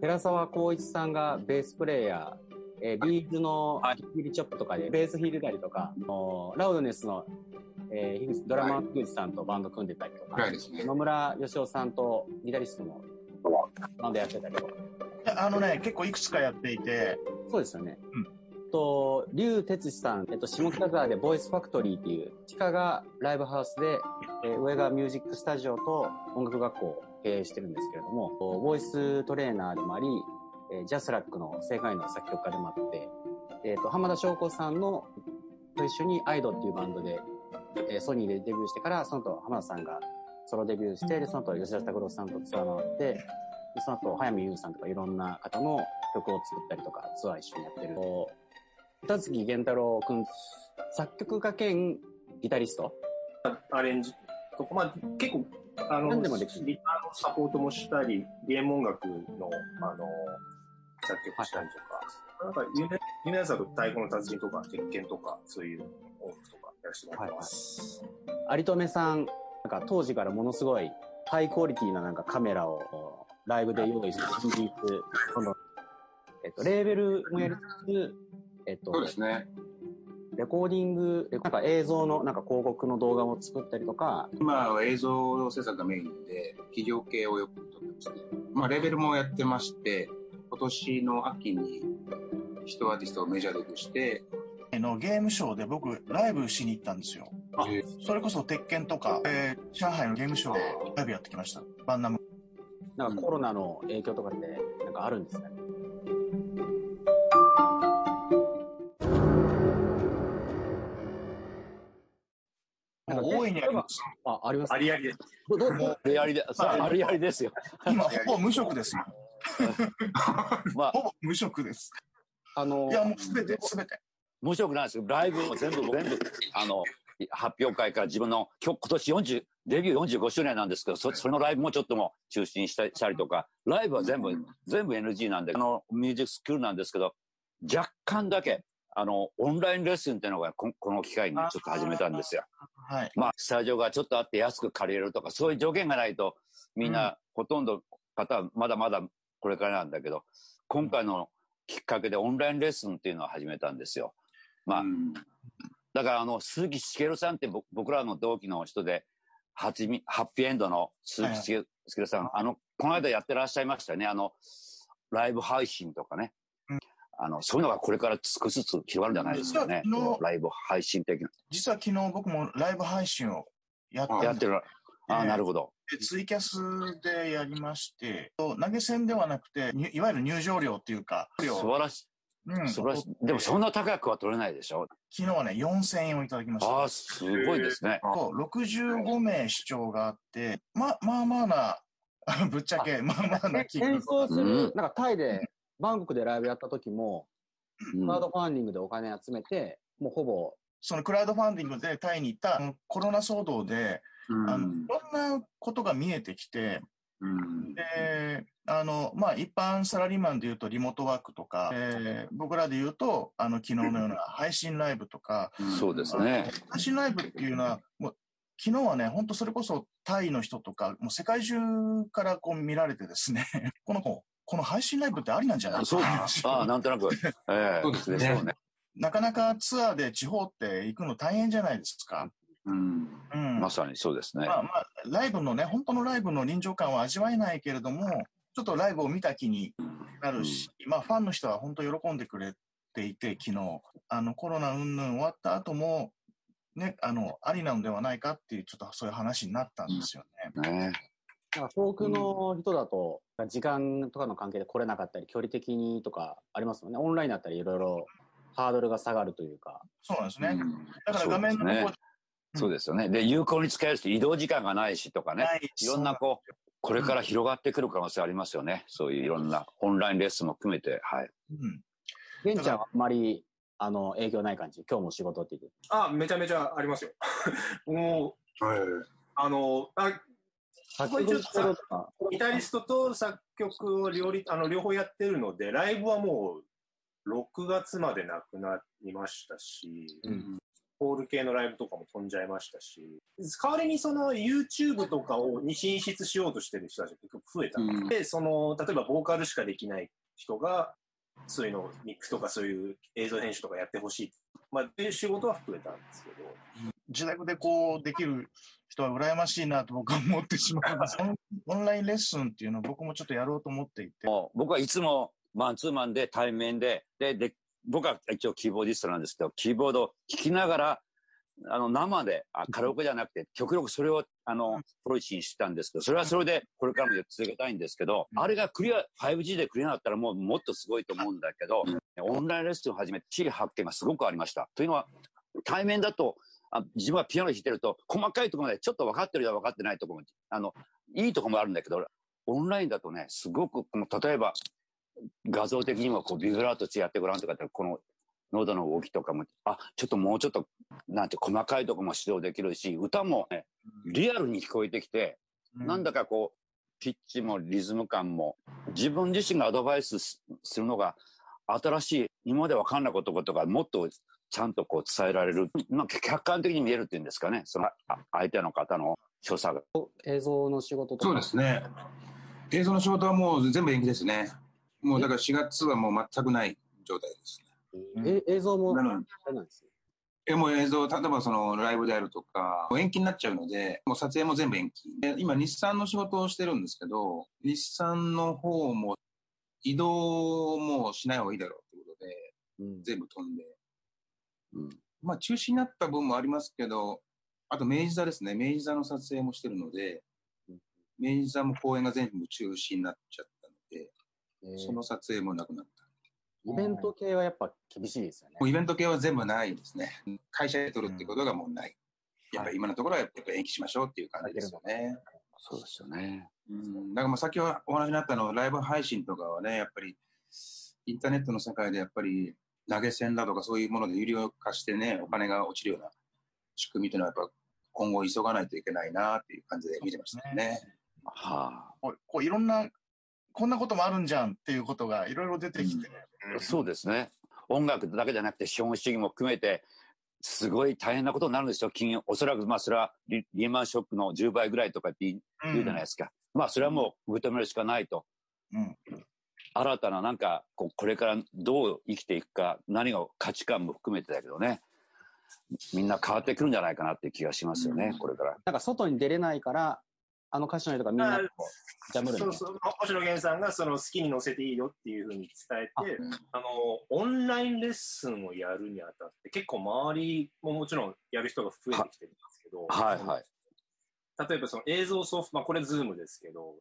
寺澤光一さんがベースプレイヤー、えー、ビーズのヒリチョップとかでベース弾いてたりとか、ラウドネスの、えー、ドラマー樋口さんとバンド組んでたりとか、ね、野村義雄さんとギタリストのバンドやってたりとか。あのね、結構いくつかやっていて。そうですよね。うんと、竜哲司さん、えっと、下北沢でボイスファクトリーっていう、地下がライブハウスで、えー、上がミュージックスタジオと音楽学校を経営してるんですけれども、ボイストレーナーでもあり、えー、ジャスラックの世界の作曲家でもあって、えっ、ー、と、浜田翔子さんのと一緒にアイドっていうバンドで、えー、ソニーでデビューしてから、その後浜田さんがソロデビューして、で、その後吉田拓郎さんとツアー回って、でその後、早見優さんとかいろんな方の曲を作ったりとか、ツアー一緒にやってる。二月源太郎くん、作曲家兼ギタリスト？アレンジ。とか、まあ、結構、あの、でもできる。ギタサポートもしたり、ゲーム音楽の、あの、作曲したりとか、なんか、有名有名なやつだと太鼓の達人とか、鉄拳とか、そういう音楽とかやらせてもらってます。はい、有留さん、なんか当時からものすごい。ハイクオリティななんかカメラをライブで用意して、この、えっと、レーベルもやりつつ、えっと、そうですね。レコーディング、なんか映像のなんか広告の動画を作ったりとか。今は映像制作がメインで、企業系をよく撮ってますね。まあ、レベルもやってまして、今年の秋に人アーティストをメジャーデビューして、のゲームショーで僕ライブしに行ったんですよ。それこそ鉄拳とか、えー、上海のゲームショーでライブやってきました。バンナム。なんかコロナの影響とかってなんかあるんですかね？にあります。あ、あります。ありありです。もありありで、ありありですよ。今、ほぼ無職ですよ。まあ、ほぼ無職です。あのいや、もうすべて、すべて。無職なんですよ。ライブも全部、全部、あの、発表会から自分の、今日、今年40、デビュー45周年なんですけど、そそのライブもちょっとも中止にしたしたりとか、ライブは全部、全部 NG なんで、あの、ミュージックスクールなんですけど、若干だけ、あの、オンラインレッスンっていうのがここの機会にちょっと始めたんですよ。はい。まあ、スタジオがちょっとあって安く借りれるとか、そういう条件がないと、みんな、ほとんど方はまだまだこれからなんだけど、今回のきっかけでオンラインレッスンっていうのを始めたんですよ。まあ、だからあの、鈴木茂さんって僕らの同期の人で、ハッピーエンドの鈴木茂さん、はい、あの、この間やってらっしゃいましたね。あの、ライブ配信とかね。あの、そういうのがこれから少しずつ広がるんじゃないですかね。ライブ配信的な。実は昨日僕もライブ配信をやってやってる。ああ、なるほど。ツイキャスでやりまして、投げ銭ではなくて、いわゆる入場料っていうか。素晴らしい。うん、素晴らしい。でもそんな高くは取れないでしょ？昨日はね、4000円をいただきました。ああ、すごいですね。そう、65名視聴があって、ま、まあまあな、ぶっちゃけ、まあまあな気が。演奏する、なんかタイでバンコクでライブやった時も、クラウドファンディングでお金集めて、もうほぼ。そのクラウドファンディングでタイに行ったコロナ騒動で、うん、あのいろんなことが見えてきて、うん、で、あの、まあ、一般サラリーマンで言うとリモートワークとか、えー、僕らで言うと、あの、昨日のような配信ライブとか、そうですね。配信ライブっていうのは、もう、昨日はね、本当それこそタイの人とか、もう世界中からこう見られてですね、この子、この配信ライブってありなんじゃない？そう。ああ、なんとなく。ええ。ー、そうですね。ね。なかなかツアーで地方って行くの大変じゃないですか。うん、うん、まさにそうですね。まあまあ、ライブのね、本当のライブの臨場感は味わえないけれども、ちょっとライブを見た気になるし、うん、まあファンの人は本当喜んでくれていて、昨日、あのコロナ云々終わった後も、ね、あの、ありなのではないかっていう、ちょっとそういう話になったんですよね。ね遠くの人だと、時間とかの関係で来れなかったり、距離的にとかありますよね。オンラインだったり、いろいろハードルが下がるというか。そうなんですね。だから画面の向こうそうですよね。で、有効に使えるし、移動時間がないしとかね。いろんなこう、これから広がってくる可能性ありますよね。そういういろんなオンラインレッスンも含めて、はい。うん。玄ちゃんはあんまり、あの、影響ない感じ？今日も仕事って言って。あ、めちゃめちゃありますよ。もう、はい、あの、あ作曲ギタリストと作曲を両立あの両方やってるので、ライブはもう6月までなくなりましたし、うん、ホール系のライブとかも飛んじゃいましたし、代わりにその YouTube とかをに進出しようとしてる人たちが結構増えた。ので、その、例えばボーカルしかできない人が、そういうのをミックスとかそういう映像編集とかやってほしい。まあ、っていう仕事は増えたんですけど。自宅でこうできる人は羨ましいなと僕は思ってしまいます。オンラインレッスンっていうのを僕もちょっとやろうと思っていて。僕はいつもマンツーマンで対面で、で、で、僕は一応キーボーディストなんですけど、キーボードを弾きながら、あの、生で、あカラオケじゃなくて、極力それを、あの、プロイチにしてたんですけど、それはそれで、これからも続けたいんですけど、うんあれがクリア、5G でクリアだったらもうもっとすごいと思うんだけど、オンラインレッスンを始めて、地理発見がすごくありました。というのは、対面だと、あ自分はピアノ弾いてると、細かいところまでちょっと分かってるよ分かってないところも、あの、いいところもあるんだけど、オンラインだとね、すごく、この例えば、画像的にもこうビブラートしてやってごらんとかって、この喉の動きとかも、あ、ちょっともうちょっと、なんて細かいところも指導できるし、歌もね、リアルに聞こえてきて、なんだかこう、ピッチもリズム感も、自分自身がアドバイスすするのが、新しい、今まで分かんなかったことがもっとちゃんとこう伝えられる、なんか客観的に見えるっていうんですかね、そのあ相手の方の所作が。映像の仕事とか。そうですね。映像の仕事はもう全部延期ですね。もうだから4月はもう全くない状態ですね。え映像も。えもう映像、例えばそのライブであるとか、延期になっちゃうので、もう撮影も全部延期。で今、日産の仕事をしてるんですけど、日産の方も移動もしない方がいいだろうということで、うん全部飛んで。うんまあ中止になった分もありますけど、あと明治座ですね。明治座の撮影もしてるので、明治座も公演が全部中止になっちゃったので、えーその撮影もなくなった。イベント系はやっぱ厳しいですよねもう。イベント系は全部ないですね。会社で撮るってことがもうない。やっぱり今のところはやっぱ延期しましょうっていう感じですよね。そうですよね。うん、だからまあ先ほどお話になったのはライブ配信とかはね、やっぱりインターネットの世界でやっぱり投げ銭だとかそういうもので有料化してね、お金が落ちるような仕組みというのはやっぱ今後急がないといけないなっていう感じで見てましたね。はこうこういろんな、こんなこともあるんじゃんっていうことがいろいろ出てきて、あ、そうですね。音楽だけじゃなくて資本主義も含めて、すごい大変なことになるんですよ。金融、おそらくまあそれはリリーマンショックの10倍ぐらいとかって言うじゃないですか。まあそれはもう認めるしかないと。うん新たななんかこうこれからどう生きていくか何が価値観も含めてだけどねみんな変わってくるんじゃないかなっていう気がしますよね、これから。なんか外に出れないから、あの歌手の人がみんなこうジャムるみたいな。そうそう、星野源さんがその好きに乗せていいよっていうふうに伝えて、あの、オンラインレッスンをやるにあたって、結構周りももちろんやる人が増えてきてるんですけど、はいはい。例えばその映像ソフト、まあこれ Zoom ですけど、うん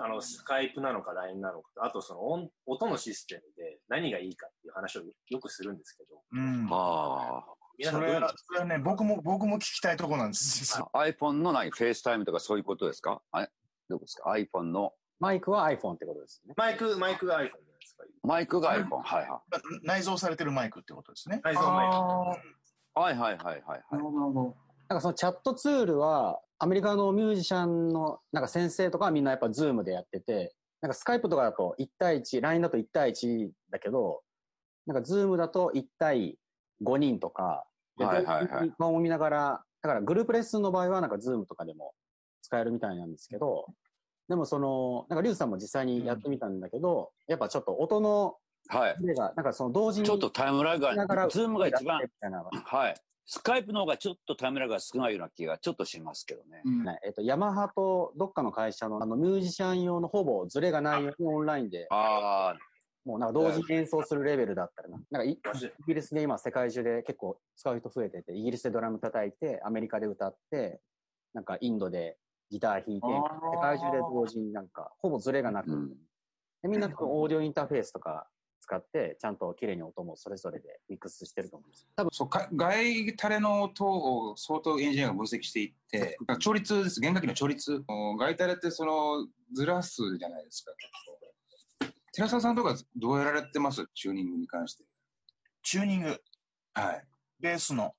あの、 Skype なのか LINE なのか、あとその音音のシステムで何がいいかっていう話をよくするんですけど、うんあ皆さんどういうのそれは、それはね、僕も、僕も聞きたいところなんですよ。あ。iPhone の何 FaceTime とかそういうことですか？あれ？どうですか ?iPhone の？マイクは iPhone ってことですね。マイク、マイクが iPhone じゃないですか？マイクが iPhone。はいは内蔵されてるマイクってことですね。内蔵マイク。い。はいはいはいはいなるほど。なんかそのチャットツールは、アメリカのミュージシャンのなんか先生とかはみんなやっぱ Zoom でやってて、なんか Skype とかだと1対1、LINE だと1対1だけど、なんか Zoom だと1対5人とか、ではいはいはい顔を見ながら、だからグループレッスンの場合はなんか Zoom とかでも使えるみたいなんですけど、でもその、なんかリュウさんも実際にやってみたんだけど、やっぱちょっと音のはい。なんかその同時にちょっとタイムラグが、 Zoom が一番はい。 Skype の方がちょっとタイムラグが少ないような気がちょっとしますけどね。うんねえっと、ヤマハとどっかの会社のあのミュージシャン用のほぼズレがないようにオンラインで、ああ、もうなんか同時に演奏するレベルだったらな。なんかいイギリスで今世界中で結構使う人増えてて、イギリスでドラム叩いて、アメリカで歌って、なんかインドでギター弾いて、世界中で同時になんかほぼズレがなく、うん。でみんなオーディオインターフェースとか使って、ちゃんと綺麗に音もそれぞれでミックスしてると思うんですよ。多分そうか外タレの音を相当エンジニアが分析していって、調律です、弦楽器の調律。外タレってそのずらすじゃないですか。寺澤さんとかどうやられてます？チューニングに関して。チューニング、はい。ベースの。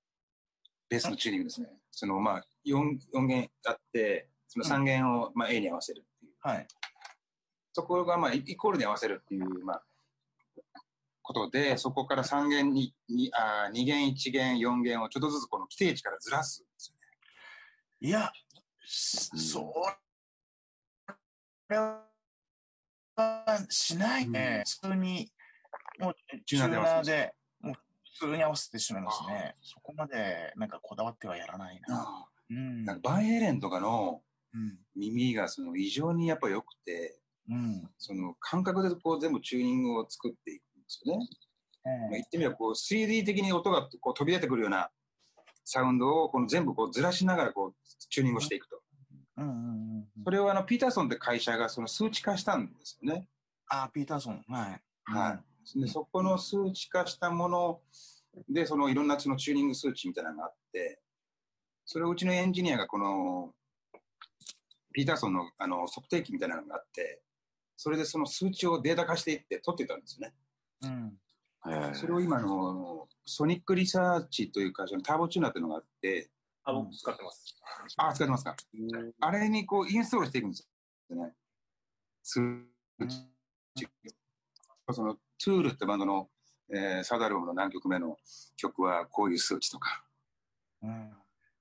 ベースのチューニングですね。そのまあ 4, 4弦あって、その3弦をまあ A に合わせるっていう。はい。そこがまあイイコールに合わせるっていう、まあ、ことで、そこから3弦に、にあ2弦、1弦、4弦をちょっとずつこの規定値からずらすんですよね。いや、そう。れはしないね。普通に、もう、チューナーで、もう普通に合わせてしまいますね。そこまで、なんかこだわってはやらないな。うん。なんかバイレンとかのうん。耳がその異常にやっぱ良くて、うん。その感覚でこう全部チューニングを作っていくんですよね。まあ、言ってみればこう 3D 的に音がこう飛び出てくるようなサウンドをこの全部こうずらしながらこうチューニングをしていくと。うんうんうんうん。それをあのピーターソンって会社がその数値化したんですよね。あ、ピーターソン。はい。はい。で、そこの数値化したもので、そのいろんなそのチューニング数値みたいなのがあって、それをうちのエンジニアがこの、ピーターソンのあの測定器みたいなのがあって、それでその数値をデータ化していって取ってたんですよね。うん。へえそれを今あの、ソニックリサーチという会社のターボチューナーっていうのがあって、あ、僕使ってます。あ、使ってますか？あれにこうインストールしていくんですよね。数値。そのトゥールってバンドの、えーサードアルバムの何曲目の曲はこういう数値とか、うん。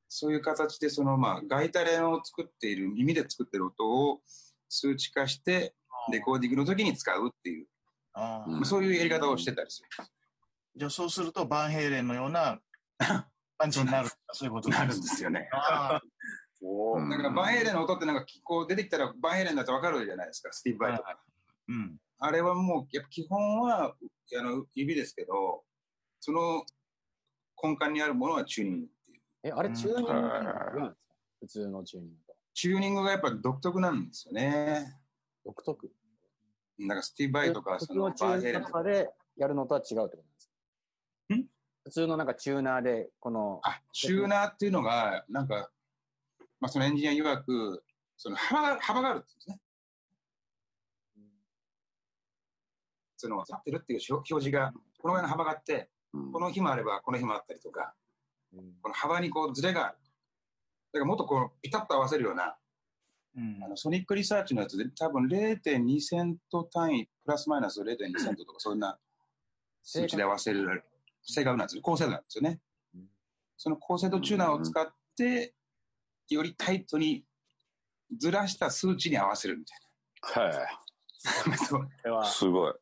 そういう形でそのまあガイタレを作っている、耳で作ってる音を数値化してレコーディングの時に使うっていう、あそういうやり方をしてたりする。じゃあそうすると、バンヘイレンのような 感じになる。そういうことなるんですよね。ああおうんだからバンヘイレンの音ってなんかこう出てきたらバンヘイレンだと分かるじゃないですか、スティーブ・バイとか。うん。あれはもう、やっぱ基本はあの指ですけど、その根幹にあるものはチューニングっていう。え、あれうんチューニングって何なんですか？普通のチューニングと。チューニングがやっぱ独特なんですよね。独特。なんかスティーブ・バイとか、普そのバンヘイレンとか。でやるのとは違うってことなんですか？ん？普通のなんかチューナーで、この、あ、チューナーっていうのが、なんか、まあそのエンジニア曰く、その幅が、幅があるって言うんですね。その、合ってるっていう表表示が、このぐらいの幅があって、うんこの日もあれば、この日もあったりとか、うんこの幅にこうズレがある。だからもっとこう、ピタッと合わせるような、うんあのソニックリサーチのやつで多分0.2セント単位、プラスマイナス0.2セントとか、そんな数値で合わせる、正確なんですよ。高精度なんですよねうん。その高精度チューナーを使って、よりタイトにずらした数値に合わせるみたいへな。はえ、すごい。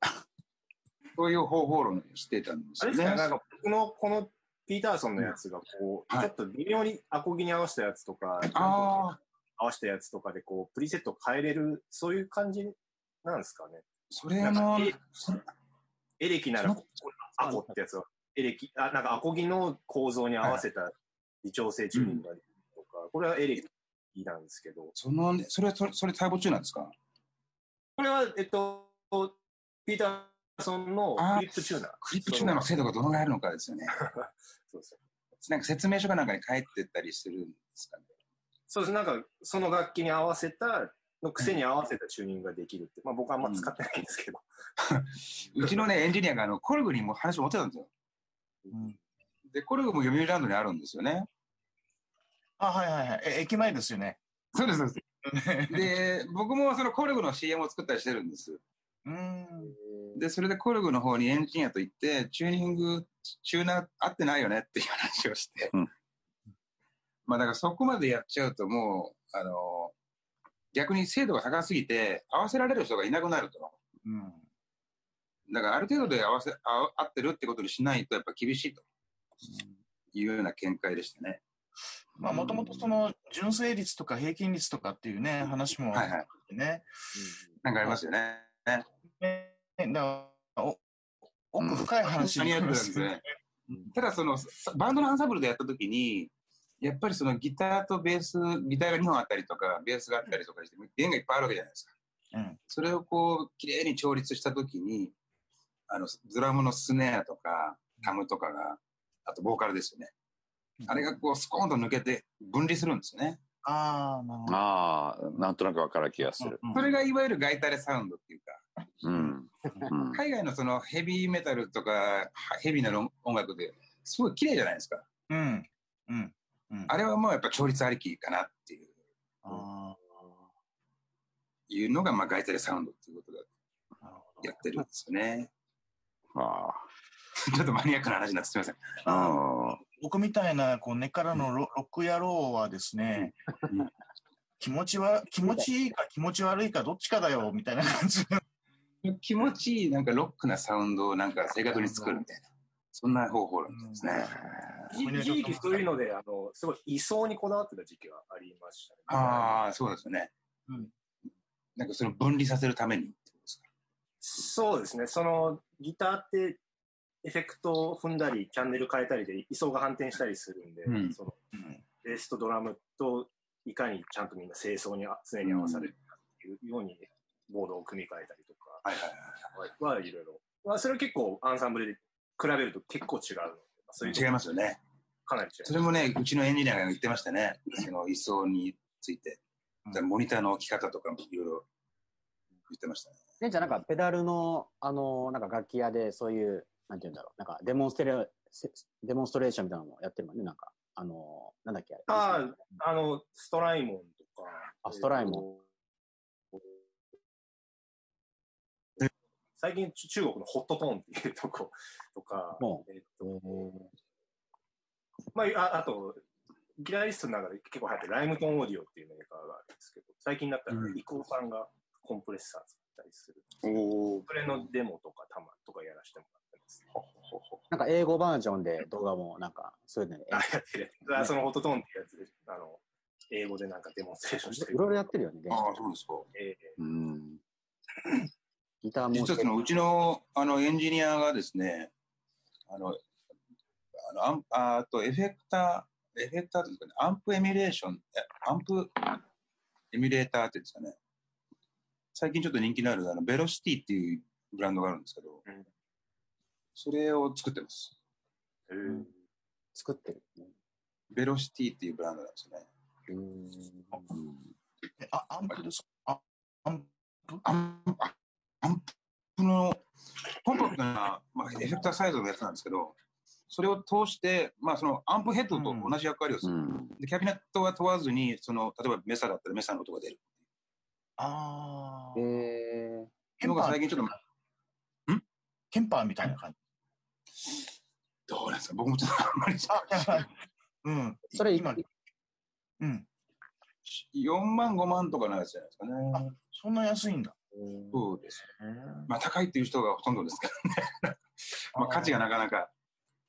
そういう方法論をしてたんですよねあれですか、。なんか僕のこのピーターソンのやつがこう、はいちょっと微妙にアコギに合わせたやつとか、ああ、合わせたやつとかでこう、プリセット変えれる、そういう感じなんですかね。それのなんかえ、それエレキならアコってやつは、エレキ、あ、なんかアコギの構造に合わせた微調整チューニングができるとか、これはエレキなんですけど、そのね、それはそれそれターボチューナーですか？これは、えっと、ピーターソンのクリップチューナー。クリップチューナーの精度がどのぐらいあるのかですよね。そうですなんか説明書かなんかに書いてたりするんですかね。そうです。なんか、その楽器に合わせた、の癖に合わせたチューニングができるって。まあ僕はあんま使ってないんですけど。うちのね、エンジニアがあのコルグにも話を持ってたんですよ。うんで、コルグも読売ランドにあるんですよね。あ、はいはいはい。え、駅前ですよね。そうです、そうです。で、僕もそのコルグの CM を作ったりしてるんです。うん。で、それでコルグの方にエンジニアと行って、チューニング、チューナー合ってないよねっていう話をして。うんまあだからそこまでやっちゃうともう、あの、逆に精度が高すぎて合わせられる人がいなくなると。うん。だからある程度で合わせ、あ合ってるってことにしないとやっぱ厳しいというような見解でしたね。まあ、もともとその、純正率とか平均率とかっていうね、話もあはいはいね。なんかありますよね。ねだからお奥深い話になりまですすね。ただそのバンドのアンサンブルでやった時にやっぱりそのギターとベースギターが2本あったりとかベースがあったりとかして弦がいっぱいあるわけじゃないですかうん。それをこう綺麗に調律した時にあのドラムのスネアとかタムとかがあとボーカルですよねあれがこうスコーンと抜けて分離するんですよねああ、なるほど。ああ、なんとなくわかる気がする。うんそれがいわゆるガイタレサウンドっていうかうん。うん 海外のそのヘビーメタルとかはヘビーな音楽ですごい綺麗じゃないですかうん。うん。うん。あれはもうやっぱ調律ありきかなっていうあいうのが、まあ、ガイタレサウンドっていうことでやってるんですよね。あ ちょっとマニアックな話になってすみません。あ。うん。僕みたいな、こう、根っからのロロック野郎はですね、気持ちは、気持ちいいか気持ち悪いかどっちかだよ、みたいな感じ。気持ちいい、なんかロックなサウンドをなんか正確に作るみたいな。そんな方法なんですね。一時期そういうので、あの、すごい位相にこだわってた時期はありましたね。ああ、そうですよね。うんなんかそれを分離させるためにってことですか？そうですね。その、ギターって、エフェクトを踏んだり、チャンネル変えたりで、位相が反転したりするんで、うんその、ベースとドラムと、いかにちゃんとみんな清掃にあ常に合わされるかっていうように、ボードを組み替えたりとかはいはいは、はいろいろ。まあ、それは結構アンサンブルで比べると結構違うのそういうはい。違いますよね。かなり違それもね、うちのエンジニアが言ってましたね。その位相について。モニターの置き方とかもいろいろ言ってましたね。ね、じゃあなんかペダルの、あの、なんか楽器屋でそういう、なんて言うんだろう、なんかデモンストレ、せデモンストレーションみたいなのもやってるもんね、なんか。あの、なんだっけあれああ、あの、ストライモンとか。あストライモン。最近、ち中国のホットトーンっていうとこ とか、もえっと、まあ、ああと、ギタリストの中で結構流行ってるライムトンオーディオっていうメーカーがあるんですけど、最近だったらうんイコーさんがコンプレッサー作ったりする。おお。それのデモとかたまとかやらせてもらってます。なんか英語バージョンで動画もなんか、そういうのね、あ、やってる。あそのホットトーンっていうやつで、あの、英語でなんかデモンストレーションしてる。いろいろやってるよね、現ああ、そうですか。えうん。ギターも。実はそのうちのあのエンジニアがですね、あの、あのアンああとエフェクター、エフェクターっていうんですかね、アンプエミュレーション、えアンプエミュレーターっていうんですかね、最近ちょっと人気のあるあのベロシティっていうブランドがあるんですけど、うんそれを作ってます。えー作ってる。ベロシティっていうブランドなんですよね。うあ、アンプですか？あ、アンプ？アンあアンプのコンパクトな、まあ、エフェクターサイズのやつなんですけど、それを通して、まあ、そのアンプヘッドと同じ役割をする。うん。でキャビネットは問わずに、その例えばメサだったらメサの音が出る。あえー。ー、のケンパーが最近ちょっと、ケンパーみたいな感じ。どうなんですか？僕もちょっとあんまり。うん。それ今、うん。4万、5万とかのやつじゃないですかね。そんな安いんだ。そうです。まあ、高いっていう人がほとんどですけどね。まあ、価値がなかなか。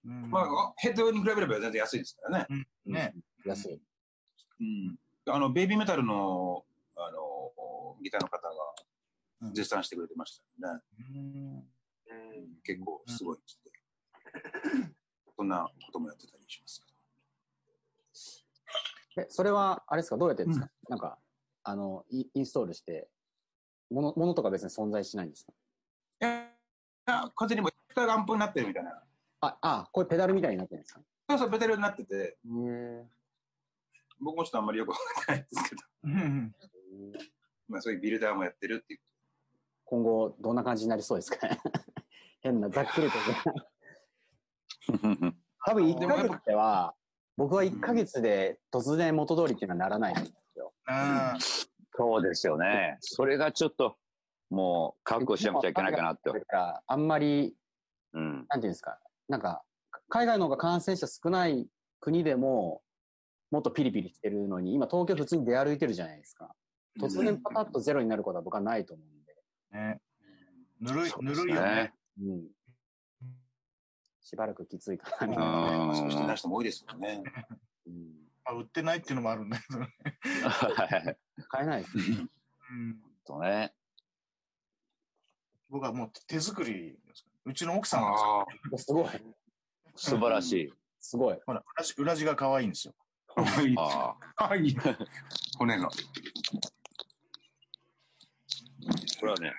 うんまあ、ヘッドに比べれば全然安いですからね。ね。安い。うん。あの、ベイビーメタルの、あの、ギターの方が絶賛してくれてましたよね。うん結構すごいって。そんなこともやってたりしますえ、それは、あれですか、どうやってですか、なんか、あの、イインストールして、もの、ものとか別に存在しないんですか？いや、完全にもう、エフェクターがアンプになってるみたいな。あ、あ、これペダルみたいになってるんですか？そうそう、ペダルになってて、僕もちょっとあんまりよくわからないんですけど、うんまあそういうビルダーもやってるっていう。今後、どんな感じになりそうですか？ね 変な、ざっくりと。多分1ヶ月では、僕は1ヶ月で突然元通りっていうのはならないんですよ。あそうですよね。それがちょっと、もう、覚悟しなくちゃいけないかなって。あんまり、うん。なんていうんですか、なんか、海外の方が感染者少ない国でも、もっとピリピリしてるのに、今東京普通に出歩いてるじゃないですか。突然パタッとゼロになることは僕はないと思うんで。ね。ぬるい、ぬるいよねね。。うん。しばらくきついかな、みうたいな。んマスクしてない人も多いですよね。うん。あ売ってないっていうのもあるんだけどね。はい。買えないですね。うんとね。僕はもう手作りです。うちの奥さんがああ、すごい。素晴らしい。すごい。ほら裏地裏地が可愛いんですよ。はい。あはい。骨が。あ。これはね、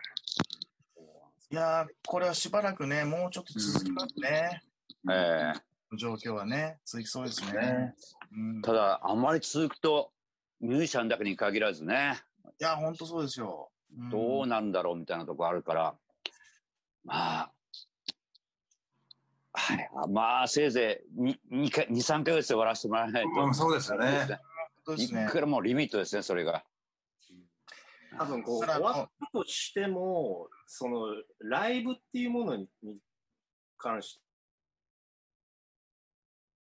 いやー、これはしばらくね、もうちょっと続きますね。え状況はね、続きそうですね。ねうんえただ、あんまり続くと、ミュージシャンだけに限らずね、いや、本当そうですよ。んどうなんだろうみたいなとこあるから、まあ、はい、まあ、せいぜい2、2, か2 3ヶ月で終わらせてもらえないと。まあそうですよね。いそうですね。くらもうリミットですね、それが。多分こう、終わったとしても、その、ライブっていうものにに関し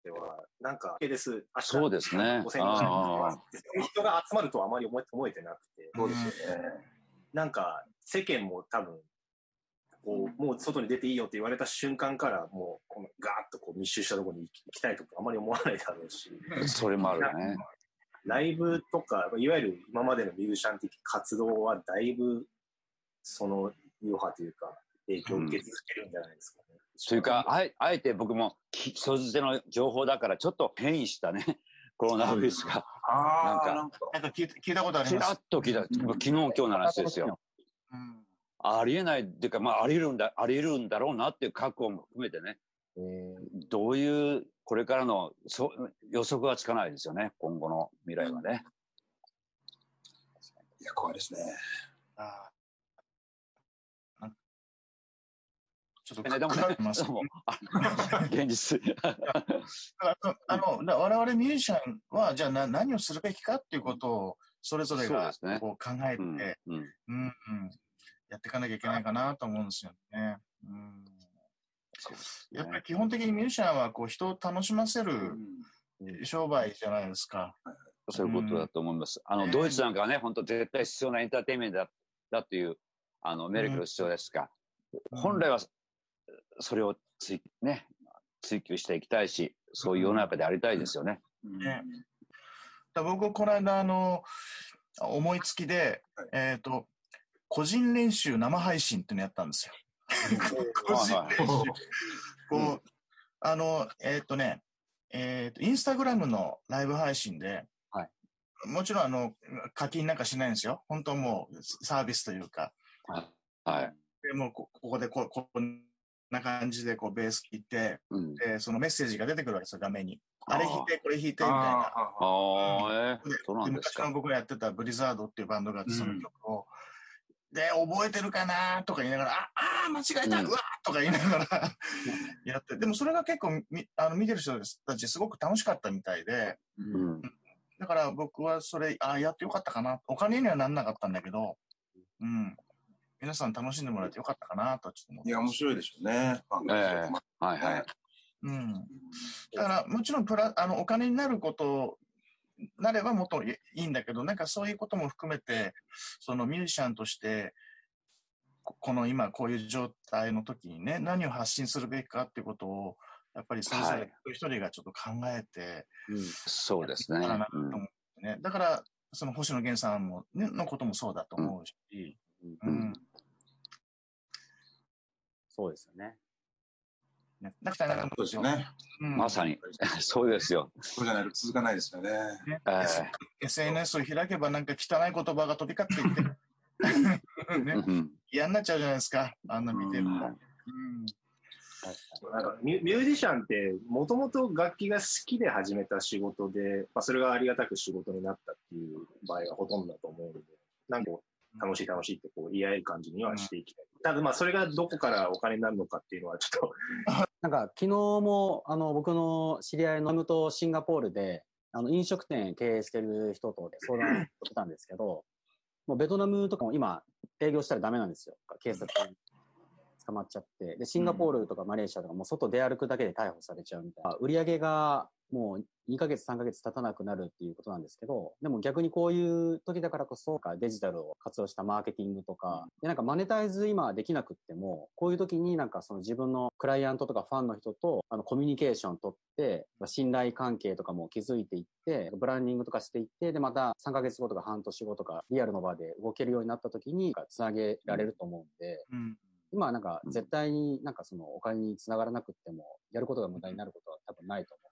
ては、なんか、です。そうですね5000人が集まるとはあまり思え思えてなくて、そうですよね。なんか、世間も多分、こう、もう外に出ていいよって言われた瞬間から、もう、このガーッとこう密集したところに行き行きたいとかあまり思わないだろうし、それもあるね。ライブとか、いわゆる今までのミュージシャン的活動はだいぶ、その余波というか、影響を受け続けるんじゃないですかね。というか、あえあえて僕もき人づての情報だから、ちょっと変異したね、コロナウイルスが。ああ、ななんんか。なんか聞い聞いたことありちらっます。と聞いた、昨日今日の話ですよ。うんありえないっていうか、まあ、あり得るんだ、あり得るんだろうなっていう覚悟も含めてね、えーどういう、これからのそ予測はつかないですよね、今後の未来はね。いや、怖いですね。あーちょっとねでもね暗くます現実。ああの、だ我々ミュージシャンは、じゃあな何をするべきかっていうことを、それぞれがこう考えて、ううんんうんうんやっていかなきゃいけないかなと思うんですよね。うん、そうですやっぱりね基本的にミュージシャンはこう人を楽しませうるん商売じゃないですか。そういうことだと思います。あの、ねドイツなんかはね、本当絶対必要なエンターテインメントだだっていう、あの、メルケル主張ですが、うん本来はそれを追,、ね、追求していきたいし、そういう世の中でありたいですよね。うんね僕、この間、あの、思いつきで、はいえっ、と、個人練習生配信っていうのやったんですよ。個人練習。こう、あの、えっ、とね、えっ、と、インスタグラムのライブ配信で、はいもちろん、あの、課金なんかしないんですよ。本当もう、サービスというか。はい。でもうこ、ここでこう、こんな感じで、こう、ベース弾いて、うん。で、そのメッセージが出てくるわけですよ、画面に。あれ弾いて、これ弾いて、みたいな。あああ、えー、そうなんで。昔の僕がやってたブリザードっていうバンドがあって、そのうん曲を、で、覚えてるかなとか言いながら、ああー、間違えた、ううんわーとか言いながら やって、でもそれが結構みあの見てる人たちすごく楽しかったみたいで、うん。だから僕はそれ、ああ、やってよかったかな。お金にはなんなかったんだけど、うん。皆さん楽しんでもらえてよかったかなとちょっと思って。いや、面白いでしょうね。ええはいはい。うん。だから、もちろんプラ、あの、お金になること、なればもっといいんだけど、なんかそういうことも含めて、そのミュージシャンとして、ここの今こういう状態の時にね、何を発信するべきかっていうことを、やっぱりそれぞれはい一人一人がちょっと考えて、そうですね。かね。だから、その星野源さんも、ね、のこともそうだと思うし、ううんん。そうですよね。ね、だからそうですよね。うん。まさに、そうですよ。そうじゃないと続かないですよね。ね。え SNS を開けばなんか汚い言葉が飛び交っていて、え ね、うん嫌になっちゃうじゃないですか、あんな見てると。なんかミュミュージシャンってもともと楽器が好きで始めた仕事で、まあ、それがありがたく仕事になったっていう場合がほとんどだと思うので、なんか楽しい楽しいってこう言い合える感じにはしていきたい。ただまあそれがどこからお金になるのかっていうのはちょっと、なんか昨日もあの僕の知り合いのとシンガポールであの飲食店経営してる人と相談してたんですけど、もうベトナムとかも今営業したらダメなんですよ。警察に捕まっちゃって。で、シンガポールとかマレーシアとかもう外出歩くだけで逮捕されちゃうみたいな。売り上げがもう2ヶ月3ヶ月経たなくなるっていうことなんですけど、でも逆にこういう時だからこそデジタルを活用したマーケティングとか、でなんかマネタイズ今できなくっても、こういう時になんかその自分のクライアントとかファンの人とあのコミュニケーション取って、信頼関係とかも築いていって、ブランディングとかしていって、でまた3ヶ月後とか半年後とかリアルの場で動けるようになった時につなげられると思うんで、うん。今はなんか絶対になんかそのお金につながらなくっても、やることが無駄になることは多分ないと思